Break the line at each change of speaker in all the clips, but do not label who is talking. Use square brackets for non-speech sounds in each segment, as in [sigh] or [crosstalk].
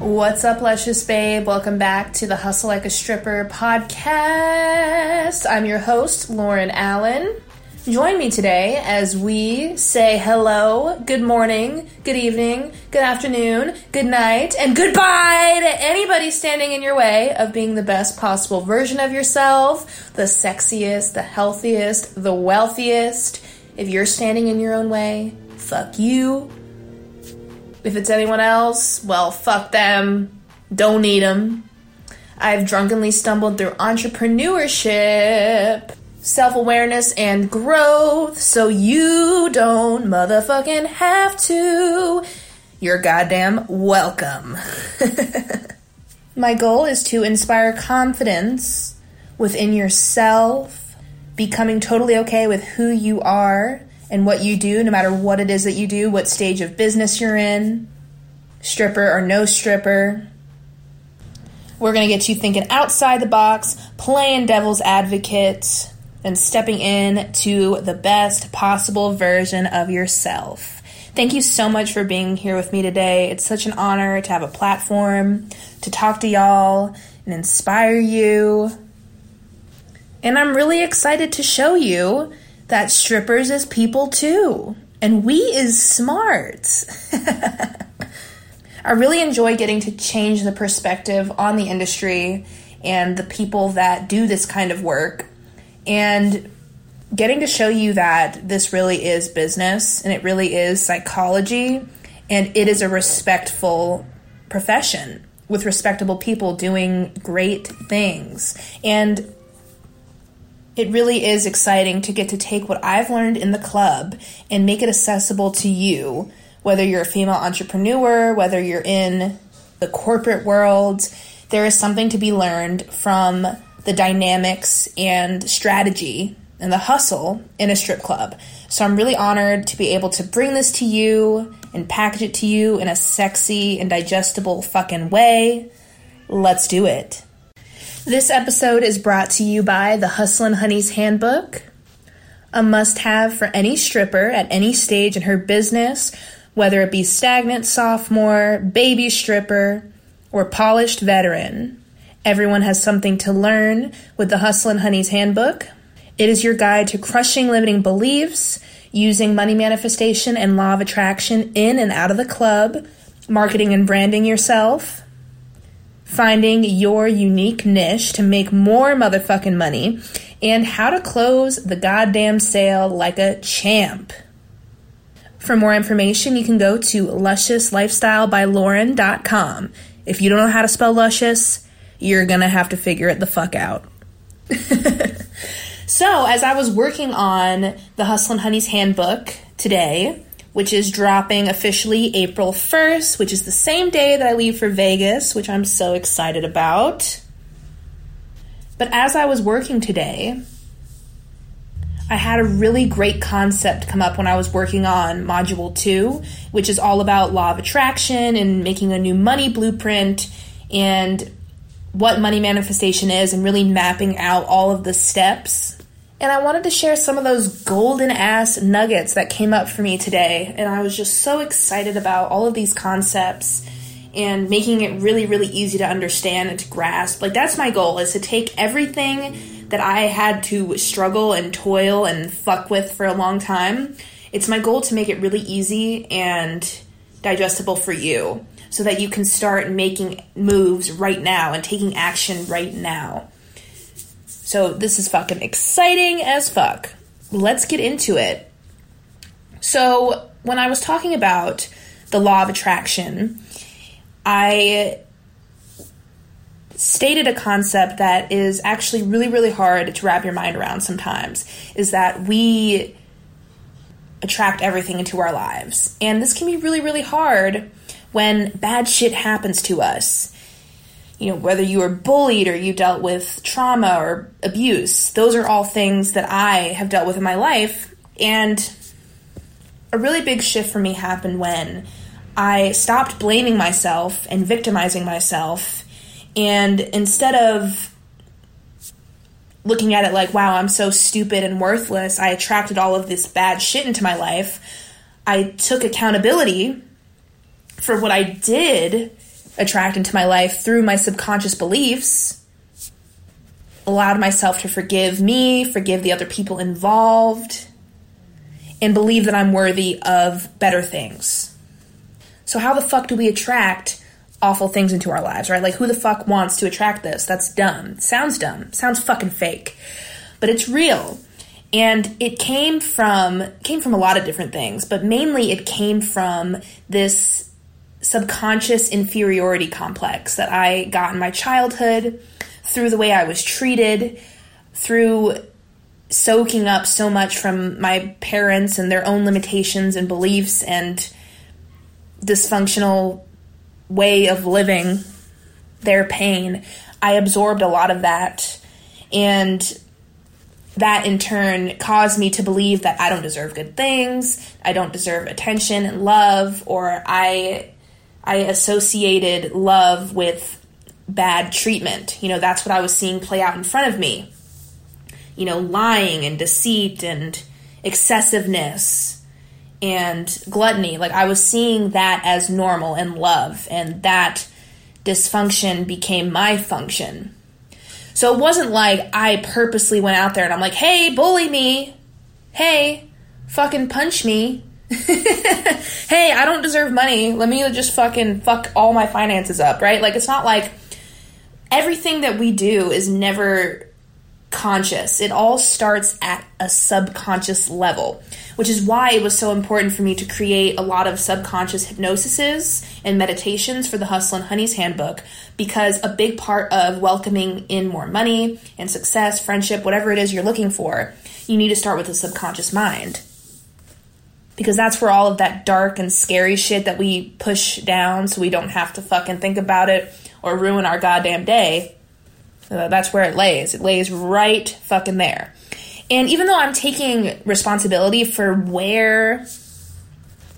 What's up, Luscious Babe? Welcome back to the Hustle Like a Stripper podcast. I'm your host, Lauren Allen. Join me today as we say hello, good morning, good evening, good afternoon, good night, and goodbye to anybody standing in your way of being the best possible version of yourself, the sexiest, the healthiest, the wealthiest. If you're standing in your own way, fuck you. If it's anyone else, well, fuck them. Don't need them. I've drunkenly stumbled through entrepreneurship self awareness and growth so you don't motherfucking have to. You're goddamn welcome. [laughs] My goal is to inspire confidence within yourself, becoming totally okay with who you are and what you do, no matter what it is that you do, what stage of business you're in, stripper or no stripper. We're going to get you thinking outside the box, playing devil's advocate, and stepping in to the best possible version of yourself. Thank you so much for being here with me today. It's such an honor to have a platform to talk to y'all and inspire you. And I'm really excited to show you that strippers is people too. And we is smart. [laughs] I really enjoy getting to change the perspective on the industry and the people that do this kind of work and getting to show you that this really is business and it really is psychology and it is a respectful profession with respectable people doing great things. And it really is exciting to get to take what I've learned in the club and make it accessible to you, whether you're a female entrepreneur, whether you're in the corporate world. There is something to be learned from the dynamics and strategy and the hustle in a strip club. So I'm really honored to be able to bring this to you and package it to you in a sexy and digestible fucking way. Let's do it. This episode is brought to you by the Hustlin' Honeys Handbook, a must have for any stripper at any stage in her business, whether it be stagnant sophomore, baby stripper, or polished veteran. Everyone has something to learn with the Hustlin' Honeys Handbook. It is your guide to crushing limiting beliefs, using money manifestation and law of attraction in and out of the club, marketing and branding yourself, finding your unique niche to make more motherfucking money, and how to close the goddamn sale like a champ. For more information, you can go to lusciouslifestylebyLauren.com. If you don't know how to spell luscious, you're gonna have to figure it the fuck out. [laughs] so, as I was working on the Hustlin' Honeys handbook today, which is dropping officially April 1st, which is the same day that I leave for Vegas, which I'm so excited about. But as I was working today, I had a really great concept come up when I was working on Module 2, which is all about law of attraction and making a new money blueprint and what money manifestation is and really mapping out all of the steps. And I wanted to share some of those golden ass nuggets that came up for me today. And I was just so excited about all of these concepts and making it really, really easy to understand and to grasp. Like, that's my goal is to take everything that I had to struggle and toil and fuck with for a long time. It's my goal to make it really easy and digestible for you so that you can start making moves right now and taking action right now. So, this is fucking exciting as fuck. Let's get into it. So, when I was talking about the law of attraction, I stated a concept that is actually really, really hard to wrap your mind around sometimes is that we attract everything into our lives. And this can be really, really hard when bad shit happens to us. You know, whether you were bullied or you dealt with trauma or abuse, those are all things that I have dealt with in my life. And a really big shift for me happened when I stopped blaming myself and victimizing myself. And instead of looking at it like, wow, I'm so stupid and worthless, I attracted all of this bad shit into my life, I took accountability for what I did attract into my life through my subconscious beliefs, allowed myself to forgive me, forgive the other people involved, and believe that I'm worthy of better things. So, how the fuck do we attract awful things into our lives, right? Like, who the fuck wants to attract this? That's dumb. Sounds dumb. Sounds fucking fake. But it's real. And it came from came from a lot of different things, but mainly it came from this subconscious inferiority complex that I got in my childhood through the way I was treated, through soaking up so much from my parents and their own limitations and beliefs and dysfunctional way of living, their pain. I absorbed a lot of that. And that in turn caused me to believe that I don't deserve good things, I don't deserve attention and love, or I I associated love with bad treatment. You know, that's what I was seeing play out in front of me. You know, lying and deceit and excessiveness and gluttony. Like I was seeing that as normal and love, and that dysfunction became my function. So it wasn't like I purposely went out there and I'm like, hey, bully me. Hey, fucking punch me. [laughs] hey, I don't deserve money. Let me just fucking fuck all my finances up, right? Like, it's not like everything that we do is never conscious. It all starts at a subconscious level, which is why it was so important for me to create a lot of subconscious hypnosises and meditations for the Hustlin' Honeys handbook because a big part of welcoming in more money and success, friendship, whatever it is you're looking for, you need to start with the subconscious mind because that's where all of that dark and scary shit that we push down so we don't have to fucking think about it or ruin our goddamn day. Uh, that's where it lays. It lays right fucking there. And even though I'm taking responsibility for where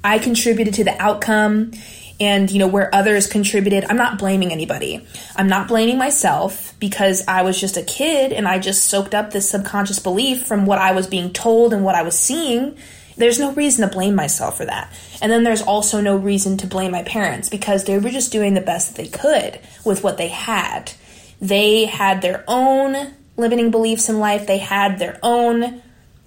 I contributed to the outcome and you know where others contributed, I'm not blaming anybody. I'm not blaming myself because I was just a kid and I just soaked up this subconscious belief from what I was being told and what I was seeing there's no reason to blame myself for that. And then there's also no reason to blame my parents because they were just doing the best that they could with what they had. They had their own limiting beliefs in life, they had their own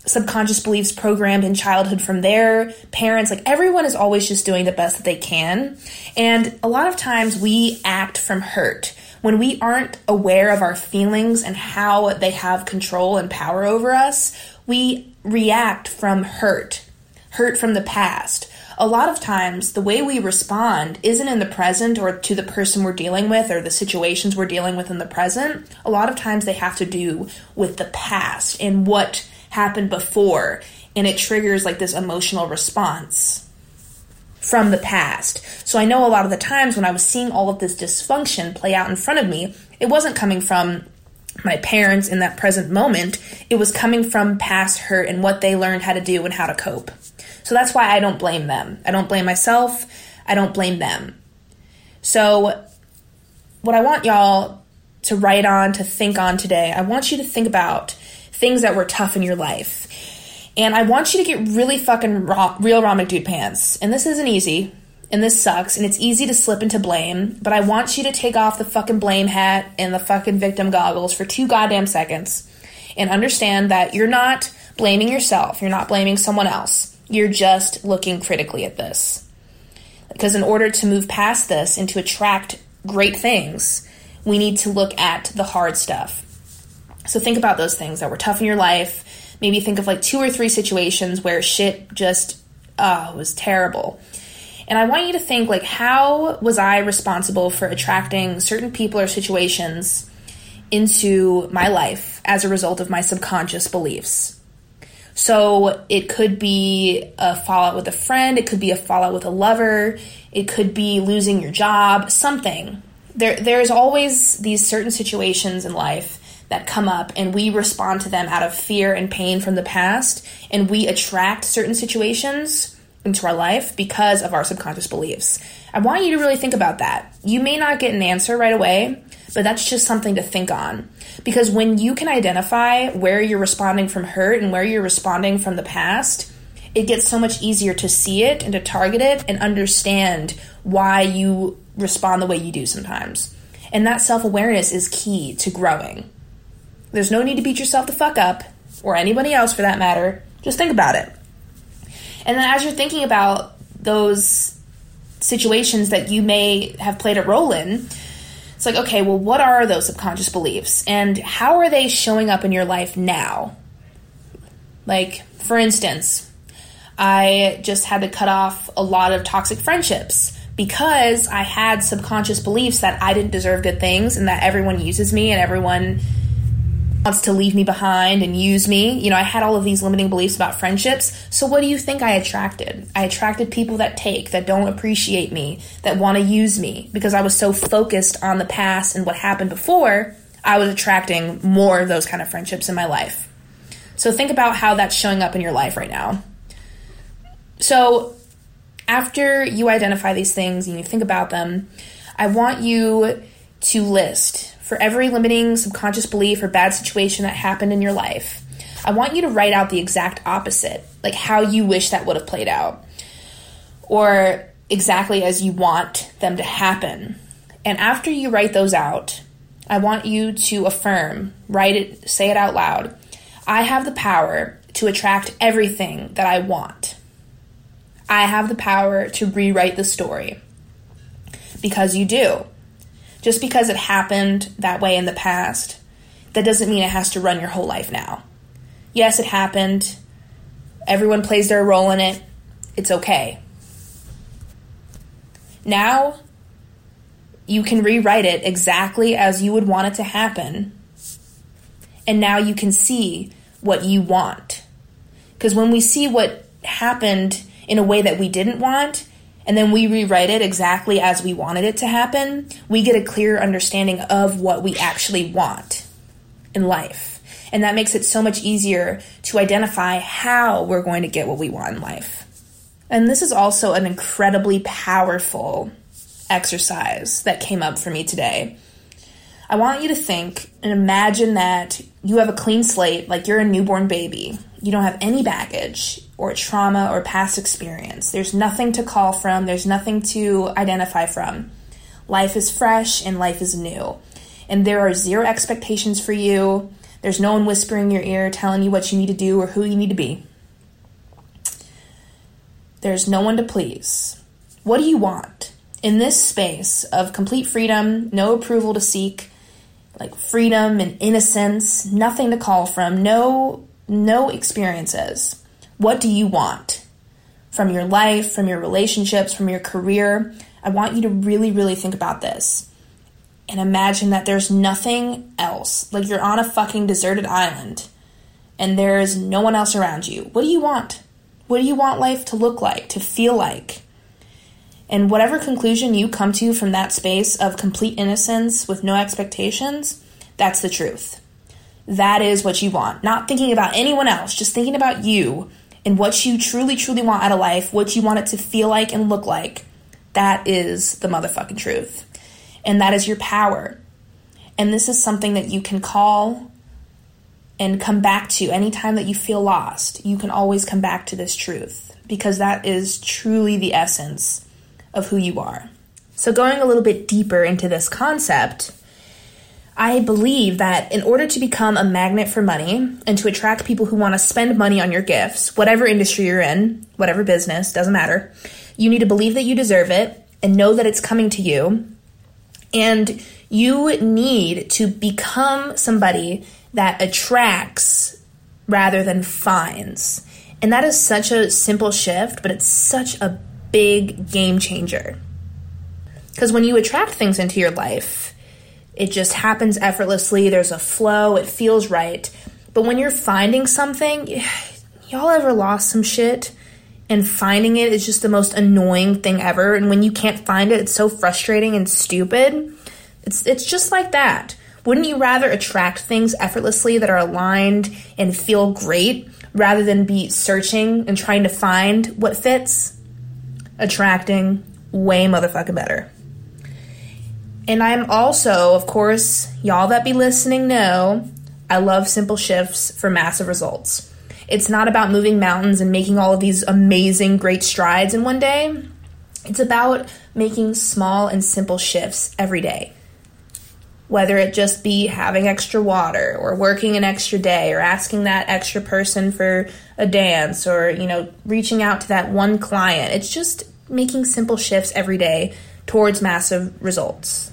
subconscious beliefs programmed in childhood from their parents. Like everyone is always just doing the best that they can. And a lot of times we act from hurt. When we aren't aware of our feelings and how they have control and power over us, we react from hurt, hurt from the past. A lot of times, the way we respond isn't in the present or to the person we're dealing with or the situations we're dealing with in the present. A lot of times, they have to do with the past and what happened before, and it triggers like this emotional response from the past. So I know a lot of the times when I was seeing all of this dysfunction play out in front of me, it wasn't coming from my parents in that present moment, it was coming from past hurt and what they learned how to do and how to cope. So that's why I don't blame them. I don't blame myself. I don't blame them. So, what I want y'all to write on, to think on today, I want you to think about things that were tough in your life. And I want you to get really fucking raw, real raw McDude pants. And this isn't easy and this sucks and it's easy to slip into blame, but I want you to take off the fucking blame hat and the fucking victim goggles for two goddamn seconds and understand that you're not blaming yourself, you're not blaming someone else. You're just looking critically at this. Because in order to move past this and to attract great things, we need to look at the hard stuff. So think about those things that were tough in your life. Maybe think of like two or three situations where shit just uh, was terrible and I want you to think like how was I responsible for attracting certain people or situations into my life as a result of my subconscious beliefs? So it could be a fallout with a friend, it could be a fallout with a lover, it could be losing your job, something. There there's always these certain situations in life that come up and we respond to them out of fear and pain from the past and we attract certain situations into our life because of our subconscious beliefs. I want you to really think about that. You may not get an answer right away, but that's just something to think on. Because when you can identify where you're responding from hurt and where you're responding from the past, it gets so much easier to see it and to target it and understand why you respond the way you do sometimes. And that self awareness is key to growing. There's no need to beat yourself the fuck up, or anybody else for that matter. Just think about it. And then as you're thinking about those situations that you may have played a role in, it's like, okay, well, what are those subconscious beliefs? And how are they showing up in your life now? Like, for instance, I just had to cut off a lot of toxic friendships because I had subconscious beliefs that I didn't deserve good things and that everyone uses me and everyone wants to leave me behind and use me. You know, I had all of these limiting beliefs about friendships. So what do you think I attracted? I attracted people that take, that don't appreciate me, that want to use me because I was so focused on the past and what happened before. I was attracting more of those kind of friendships in my life. So think about how that's showing up in your life right now. So after you identify these things and you think about them, I want you to list for every limiting subconscious belief or bad situation that happened in your life. I want you to write out the exact opposite, like how you wish that would have played out, or exactly as you want them to happen. And after you write those out, I want you to affirm, write it, say it out loud. I have the power to attract everything that I want. I have the power to rewrite the story. Because you do. Just because it happened that way in the past, that doesn't mean it has to run your whole life now. Yes, it happened. Everyone plays their role in it. It's okay. Now, you can rewrite it exactly as you would want it to happen. And now you can see what you want. Because when we see what happened in a way that we didn't want, and then we rewrite it exactly as we wanted it to happen, we get a clear understanding of what we actually want in life. And that makes it so much easier to identify how we're going to get what we want in life. And this is also an incredibly powerful exercise that came up for me today. I want you to think and imagine that you have a clean slate, like you're a newborn baby. You don't have any baggage or trauma or past experience. There's nothing to call from, there's nothing to identify from. Life is fresh and life is new. And there are zero expectations for you. There's no one whispering in your ear telling you what you need to do or who you need to be. There's no one to please. What do you want? In this space of complete freedom, no approval to seek, like freedom and innocence, nothing to call from, no no experiences. What do you want from your life, from your relationships, from your career? I want you to really, really think about this and imagine that there's nothing else. Like you're on a fucking deserted island and there's no one else around you. What do you want? What do you want life to look like, to feel like? And whatever conclusion you come to from that space of complete innocence with no expectations, that's the truth. That is what you want. Not thinking about anyone else, just thinking about you and what you truly, truly want out of life, what you want it to feel like and look like, that is the motherfucking truth. And that is your power. And this is something that you can call and come back to anytime that you feel lost. You can always come back to this truth because that is truly the essence of who you are. So, going a little bit deeper into this concept, I believe that in order to become a magnet for money and to attract people who want to spend money on your gifts, whatever industry you're in, whatever business, doesn't matter, you need to believe that you deserve it and know that it's coming to you. And you need to become somebody that attracts rather than finds. And that is such a simple shift, but it's such a big game changer. Because when you attract things into your life, it just happens effortlessly. There's a flow, it feels right. But when you're finding something, [sighs] y'all ever lost some shit? And finding it is just the most annoying thing ever. And when you can't find it, it's so frustrating and stupid. It's, it's just like that. Wouldn't you rather attract things effortlessly that are aligned and feel great rather than be searching and trying to find what fits? Attracting way motherfucking better. And I'm also, of course, y'all that be listening know, I love simple shifts for massive results. It's not about moving mountains and making all of these amazing, great strides in one day. It's about making small and simple shifts every day. Whether it just be having extra water or working an extra day or asking that extra person for a dance or, you know, reaching out to that one client. It's just making simple shifts every day towards massive results.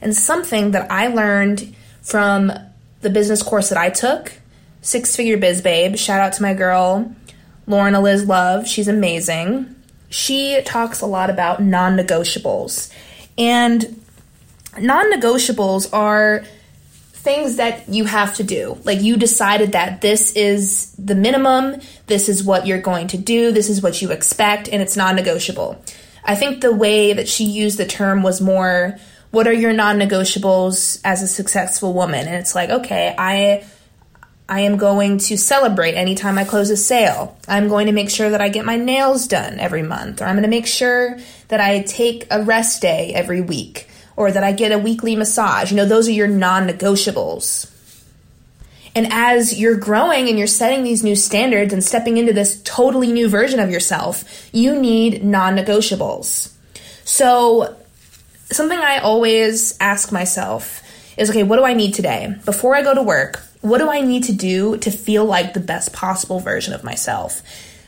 And something that I learned from the business course that I took, Six Figure Biz Babe, shout out to my girl, Lorna Liz Love. She's amazing. She talks a lot about non negotiables. And non negotiables are things that you have to do. Like you decided that this is the minimum, this is what you're going to do, this is what you expect, and it's non negotiable. I think the way that she used the term was more what are your non negotiables as a successful woman? And it's like, okay, I. I am going to celebrate anytime I close a sale. I'm going to make sure that I get my nails done every month, or I'm going to make sure that I take a rest day every week, or that I get a weekly massage. You know, those are your non negotiables. And as you're growing and you're setting these new standards and stepping into this totally new version of yourself, you need non negotiables. So, something I always ask myself is okay, what do I need today? Before I go to work, what do I need to do to feel like the best possible version of myself?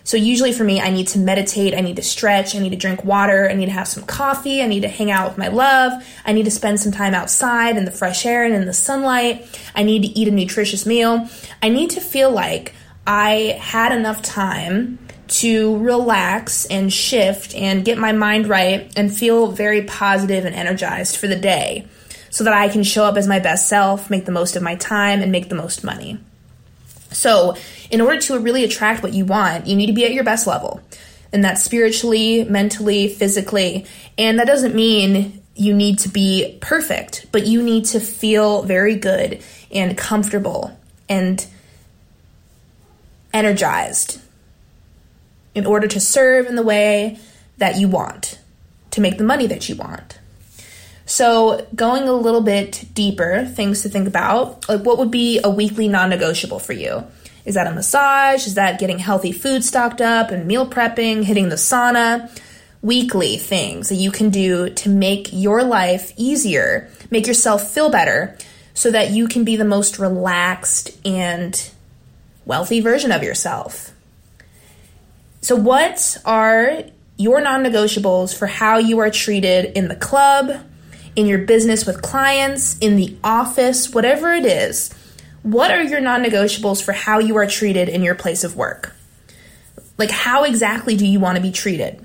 So, usually for me, I need to meditate, I need to stretch, I need to drink water, I need to have some coffee, I need to hang out with my love, I need to spend some time outside in the fresh air and in the sunlight, I need to eat a nutritious meal. I need to feel like I had enough time to relax and shift and get my mind right and feel very positive and energized for the day so that I can show up as my best self, make the most of my time, and make the most money. So, in order to really attract what you want, you need to be at your best level. And that's spiritually, mentally, physically. And that doesn't mean you need to be perfect, but you need to feel very good and comfortable and energized in order to serve in the way that you want, to make the money that you want. So, going a little bit deeper, things to think about, like what would be a weekly non negotiable for you? Is that a massage? Is that getting healthy food stocked up and meal prepping, hitting the sauna? Weekly things that you can do to make your life easier, make yourself feel better, so that you can be the most relaxed and wealthy version of yourself. So, what are your non negotiables for how you are treated in the club, in your business with clients, in the office, whatever it is? What are your non negotiables for how you are treated in your place of work? Like, how exactly do you want to be treated?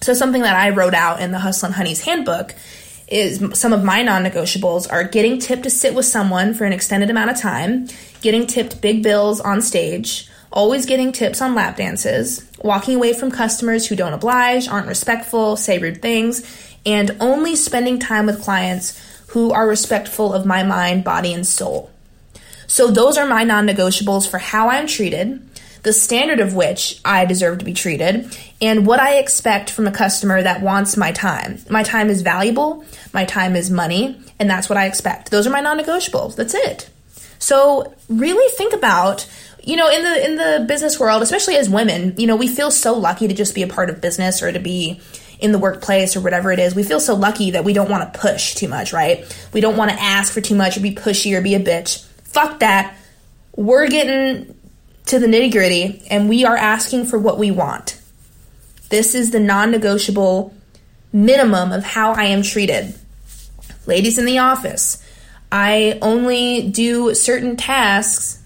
So, something that I wrote out in the Hustlin' Honeys handbook is some of my non negotiables are getting tipped to sit with someone for an extended amount of time, getting tipped big bills on stage, always getting tips on lap dances, walking away from customers who don't oblige, aren't respectful, say rude things, and only spending time with clients who are respectful of my mind, body, and soul. So, those are my non negotiables for how I'm treated, the standard of which I deserve to be treated, and what I expect from a customer that wants my time. My time is valuable, my time is money, and that's what I expect. Those are my non negotiables. That's it. So, really think about you know in the in the business world especially as women you know we feel so lucky to just be a part of business or to be in the workplace or whatever it is. We feel so lucky that we don't want to push too much right? We don't want to ask for too much or be pushy or be a bitch. Fuck that. We're getting to the nitty gritty and we are asking for what we want. This is the non-negotiable minimum of how i am treated. Ladies in the office i only do certain tasks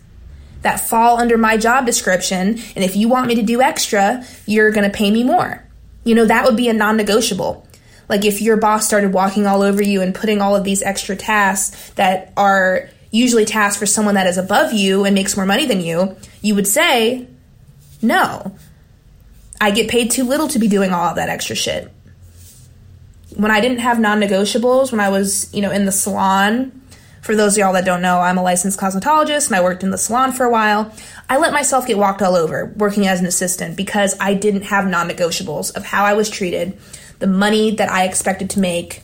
that fall under my job description. And if you want me to do extra, you're going to pay me more. You know, that would be a non negotiable. Like if your boss started walking all over you and putting all of these extra tasks that are usually tasks for someone that is above you and makes more money than you, you would say, no, I get paid too little to be doing all that extra shit. When I didn't have non negotiables, when I was, you know, in the salon for those of y'all that don't know, I'm a licensed cosmetologist and I worked in the salon for a while. I let myself get walked all over working as an assistant because I didn't have non negotiables of how I was treated, the money that I expected to make.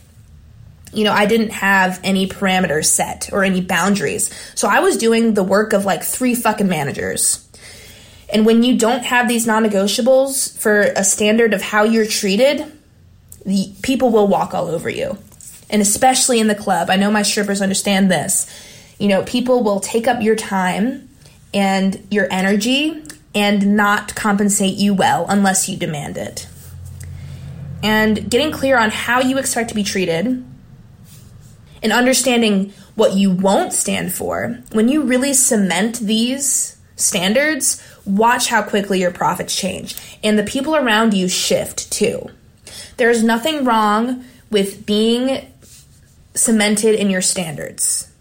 You know, I didn't have any parameters set or any boundaries. So I was doing the work of like three fucking managers. And when you don't have these non negotiables for a standard of how you're treated, the people will walk all over you. And especially in the club, I know my strippers understand this. You know, people will take up your time and your energy and not compensate you well unless you demand it. And getting clear on how you expect to be treated and understanding what you won't stand for, when you really cement these standards, watch how quickly your profits change. And the people around you shift too. There's nothing wrong with being cemented in your standards.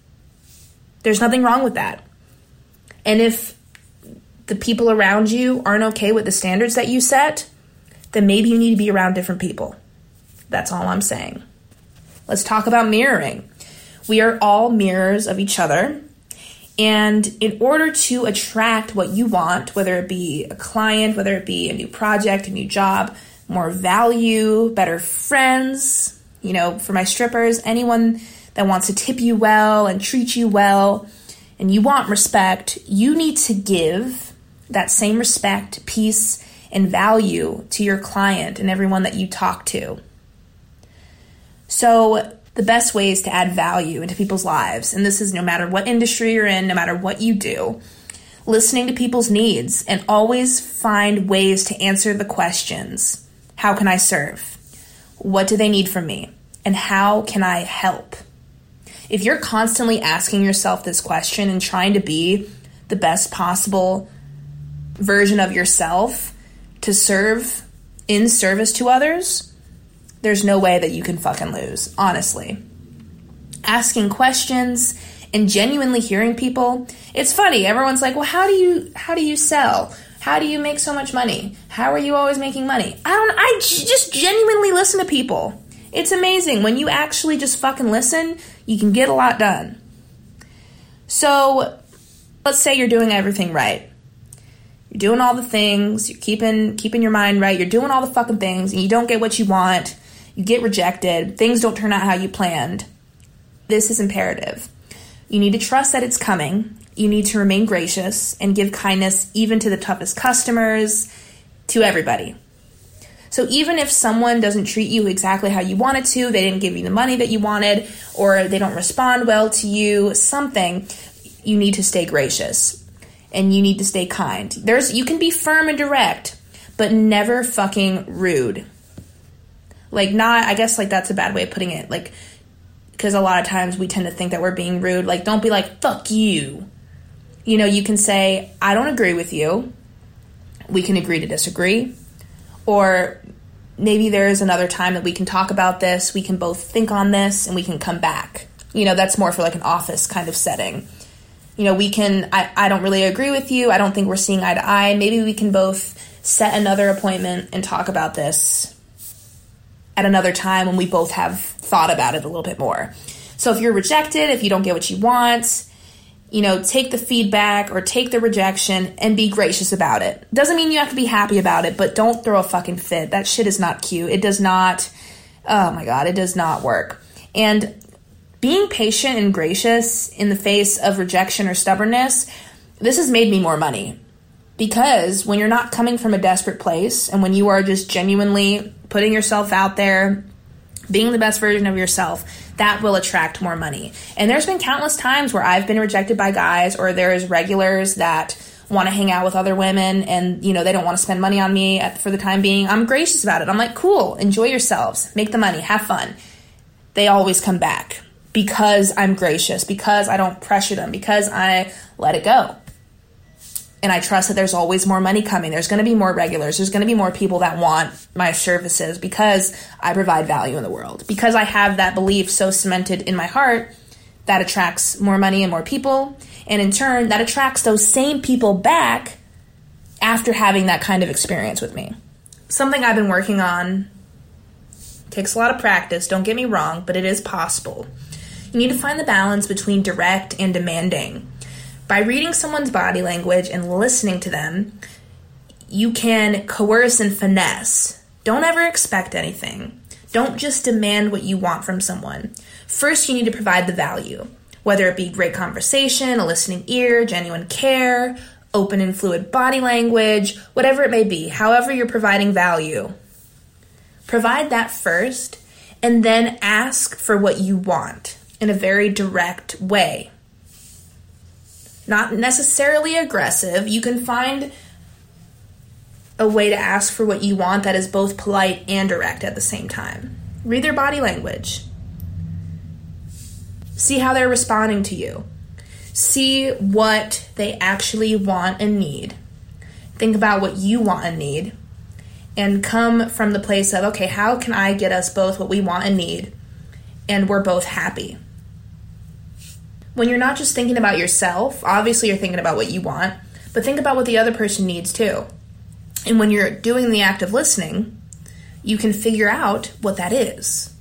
There's nothing wrong with that. And if the people around you aren't okay with the standards that you set, then maybe you need to be around different people. That's all I'm saying. Let's talk about mirroring. We are all mirrors of each other. And in order to attract what you want, whether it be a client, whether it be a new project, a new job, more value, better friends, you know, for my strippers, anyone that wants to tip you well and treat you well, and you want respect, you need to give that same respect, peace, and value to your client and everyone that you talk to. So, the best ways to add value into people's lives, and this is no matter what industry you're in, no matter what you do, listening to people's needs and always find ways to answer the questions How can I serve? What do they need from me? And how can I help? If you're constantly asking yourself this question and trying to be the best possible version of yourself to serve in service to others, there's no way that you can fucking lose, honestly. Asking questions and genuinely hearing people, it's funny. Everyone's like, "Well, how do you how do you sell? How do you make so much money? How are you always making money?" I don't I just genuinely listen to people. It's amazing when you actually just fucking listen, you can get a lot done. So, let's say you're doing everything right. You're doing all the things, you're keeping keeping your mind right, you're doing all the fucking things and you don't get what you want. You get rejected, things don't turn out how you planned. This is imperative. You need to trust that it's coming. You need to remain gracious and give kindness even to the toughest customers, to everybody. So even if someone doesn't treat you exactly how you wanted to, they didn't give you the money that you wanted, or they don't respond well to you, something, you need to stay gracious and you need to stay kind. There's you can be firm and direct, but never fucking rude. Like not I guess like that's a bad way of putting it. Like because a lot of times we tend to think that we're being rude. Like don't be like fuck you. You know, you can say I don't agree with you. We can agree to disagree. Or maybe there is another time that we can talk about this. We can both think on this and we can come back. You know, that's more for like an office kind of setting you know, we can, I, I don't really agree with you. I don't think we're seeing eye to eye. Maybe we can both set another appointment and talk about this at another time when we both have thought about it a little bit more. So if you're rejected, if you don't get what you want, you know, take the feedback or take the rejection and be gracious about it. Doesn't mean you have to be happy about it, but don't throw a fucking fit. That shit is not cute. It does not, oh my God, it does not work. And being patient and gracious in the face of rejection or stubbornness, this has made me more money. Because when you're not coming from a desperate place and when you are just genuinely putting yourself out there, being the best version of yourself, that will attract more money. And there's been countless times where I've been rejected by guys or there's regulars that want to hang out with other women and you know they don't want to spend money on me for the time being. I'm gracious about it. I'm like, "Cool, enjoy yourselves. Make the money, have fun." They always come back because I'm gracious, because I don't pressure them, because I let it go. And I trust that there's always more money coming. There's going to be more regulars. There's going to be more people that want my services because I provide value in the world. Because I have that belief so cemented in my heart, that attracts more money and more people. And in turn, that attracts those same people back after having that kind of experience with me. Something I've been working on takes a lot of practice, don't get me wrong, but it is possible. You need to find the balance between direct and demanding. By reading someone's body language and listening to them, you can coerce and finesse. Don't ever expect anything. Don't just demand what you want from someone. First, you need to provide the value, whether it be great conversation, a listening ear, genuine care, open and fluid body language, whatever it may be, however you're providing value. Provide that first and then ask for what you want in a very direct way. Not necessarily aggressive. You can find a way to ask for what you want that is both polite and direct at the same time. Read their body language. See how they're responding to you. See what they actually want and need. Think about what you want and need. And come from the place of, okay, how can I get us both what we want and need? And we're both happy. When you're not just thinking about yourself, obviously you're thinking about what you want, but think about what the other person needs too. And when you're doing the act of listening, you can figure out what that is.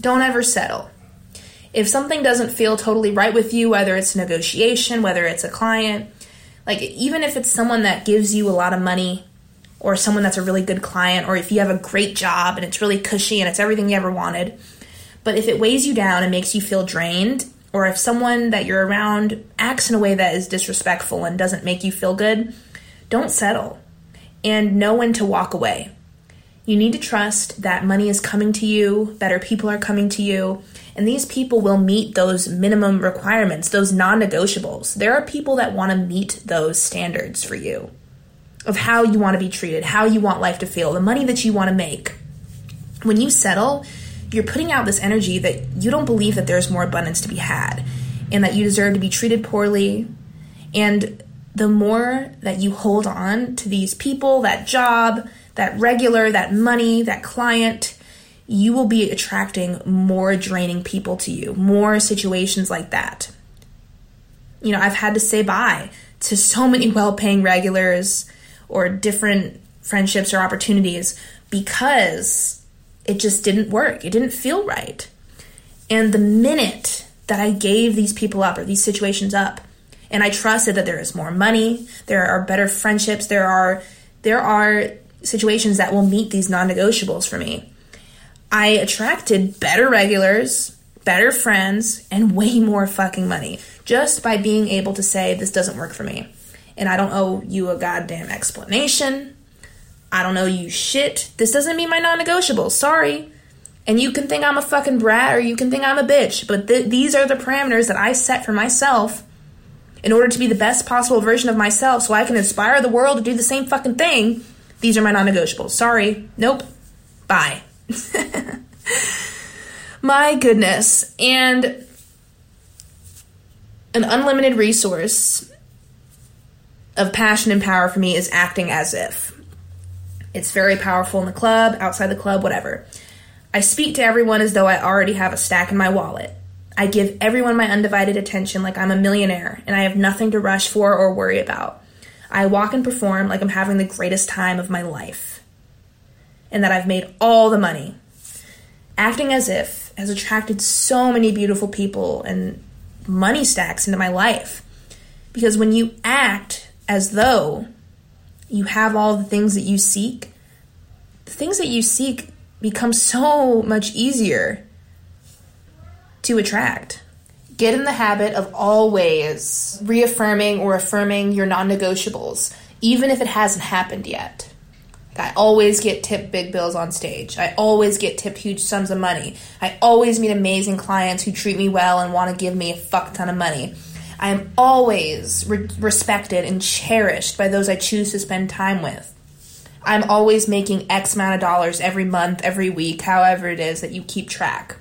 Don't ever settle. If something doesn't feel totally right with you, whether it's negotiation, whether it's a client, like even if it's someone that gives you a lot of money or someone that's a really good client, or if you have a great job and it's really cushy and it's everything you ever wanted, but if it weighs you down and makes you feel drained, or if someone that you're around acts in a way that is disrespectful and doesn't make you feel good, don't settle and know when to walk away. You need to trust that money is coming to you, better people are coming to you, and these people will meet those minimum requirements, those non negotiables. There are people that want to meet those standards for you of how you want to be treated, how you want life to feel, the money that you want to make. When you settle, you're putting out this energy that you don't believe that there's more abundance to be had and that you deserve to be treated poorly. And the more that you hold on to these people, that job, that regular, that money, that client, you will be attracting more draining people to you, more situations like that. You know, I've had to say bye to so many [laughs] well paying regulars or different friendships or opportunities because it just didn't work. It didn't feel right. And the minute that I gave these people up or these situations up, and I trusted that there is more money, there are better friendships, there are there are situations that will meet these non-negotiables for me. I attracted better regulars, better friends, and way more fucking money just by being able to say this doesn't work for me. And I don't owe you a goddamn explanation. I don't owe you shit. This doesn't mean my non negotiables. Sorry. And you can think I'm a fucking brat or you can think I'm a bitch, but th- these are the parameters that I set for myself in order to be the best possible version of myself so I can inspire the world to do the same fucking thing. These are my non negotiables. Sorry. Nope. Bye. [laughs] my goodness. And an unlimited resource of passion and power for me is acting as if. It's very powerful in the club, outside the club, whatever. I speak to everyone as though I already have a stack in my wallet. I give everyone my undivided attention like I'm a millionaire and I have nothing to rush for or worry about. I walk and perform like I'm having the greatest time of my life and that I've made all the money. Acting as if has attracted so many beautiful people and money stacks into my life. Because when you act as though you have all the things that you seek, the things that you seek become so much easier to attract. Get in the habit of always reaffirming or affirming your non negotiables, even if it hasn't happened yet. I always get tipped big bills on stage. I always get tipped huge sums of money. I always meet amazing clients who treat me well and want to give me a fuck ton of money. I am always re- respected and cherished by those I choose to spend time with. I'm always making X amount of dollars every month, every week, however it is that you keep track.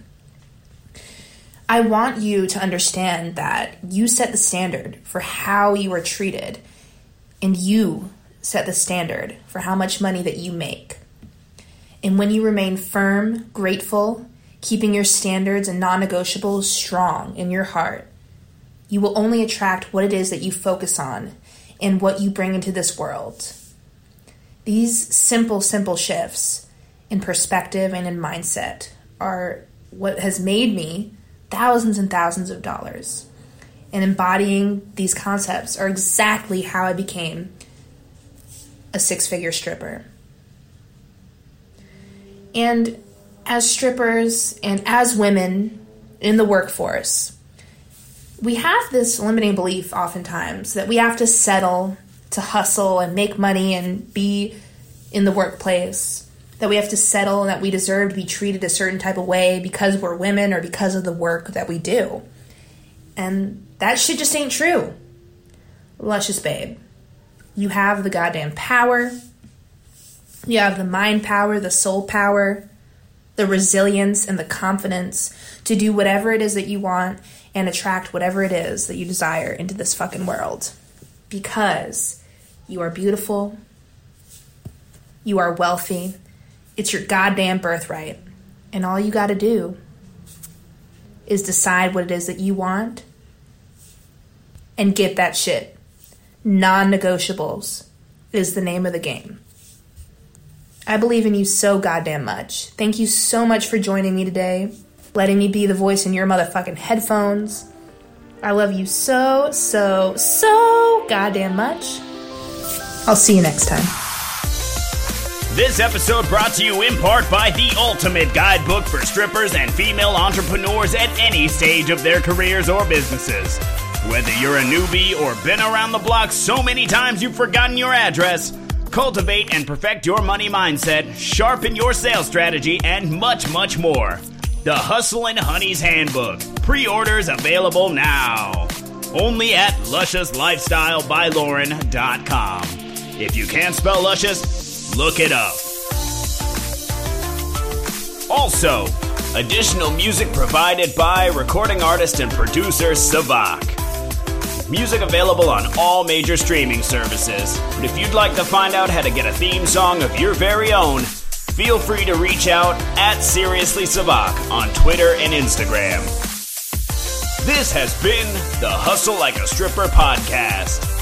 I want you to understand that you set the standard for how you are treated, and you set the standard for how much money that you make. And when you remain firm, grateful, keeping your standards and non negotiables strong in your heart, you will only attract what it is that you focus on and what you bring into this world. These simple, simple shifts in perspective and in mindset are what has made me thousands and thousands of dollars. And embodying these concepts are exactly how I became a six figure stripper. And as strippers and as women in the workforce, we have this limiting belief oftentimes that we have to settle to hustle and make money and be in the workplace that we have to settle and that we deserve to be treated a certain type of way because we're women or because of the work that we do. And that shit just ain't true. Luscious babe. You have the goddamn power. You have the mind power, the soul power, the resilience, and the confidence to do whatever it is that you want and attract whatever it is that you desire into this fucking world. Because you are beautiful, you are wealthy, it's your goddamn birthright. And all you gotta do is decide what it is that you want and get that shit. Non negotiables is the name of the game. I believe in you so goddamn much. Thank you so much for joining me today, letting me be the voice in your motherfucking headphones. I love you so, so, so goddamn much. I'll see you next time.
This episode brought to you in part by the ultimate guidebook for strippers and female entrepreneurs at any stage of their careers or businesses. Whether you're a newbie or been around the block so many times you've forgotten your address, cultivate and perfect your money mindset, sharpen your sales strategy, and much, much more. The Hustlin' Honeys Handbook. Pre orders available now. Only at lusciouslifestylebyLauren.com. If you can't spell luscious, look it up. Also, additional music provided by recording artist and producer Savak. Music available on all major streaming services. And if you'd like to find out how to get a theme song of your very own, feel free to reach out at Seriously Savak on Twitter and Instagram. This has been the Hustle Like a Stripper podcast.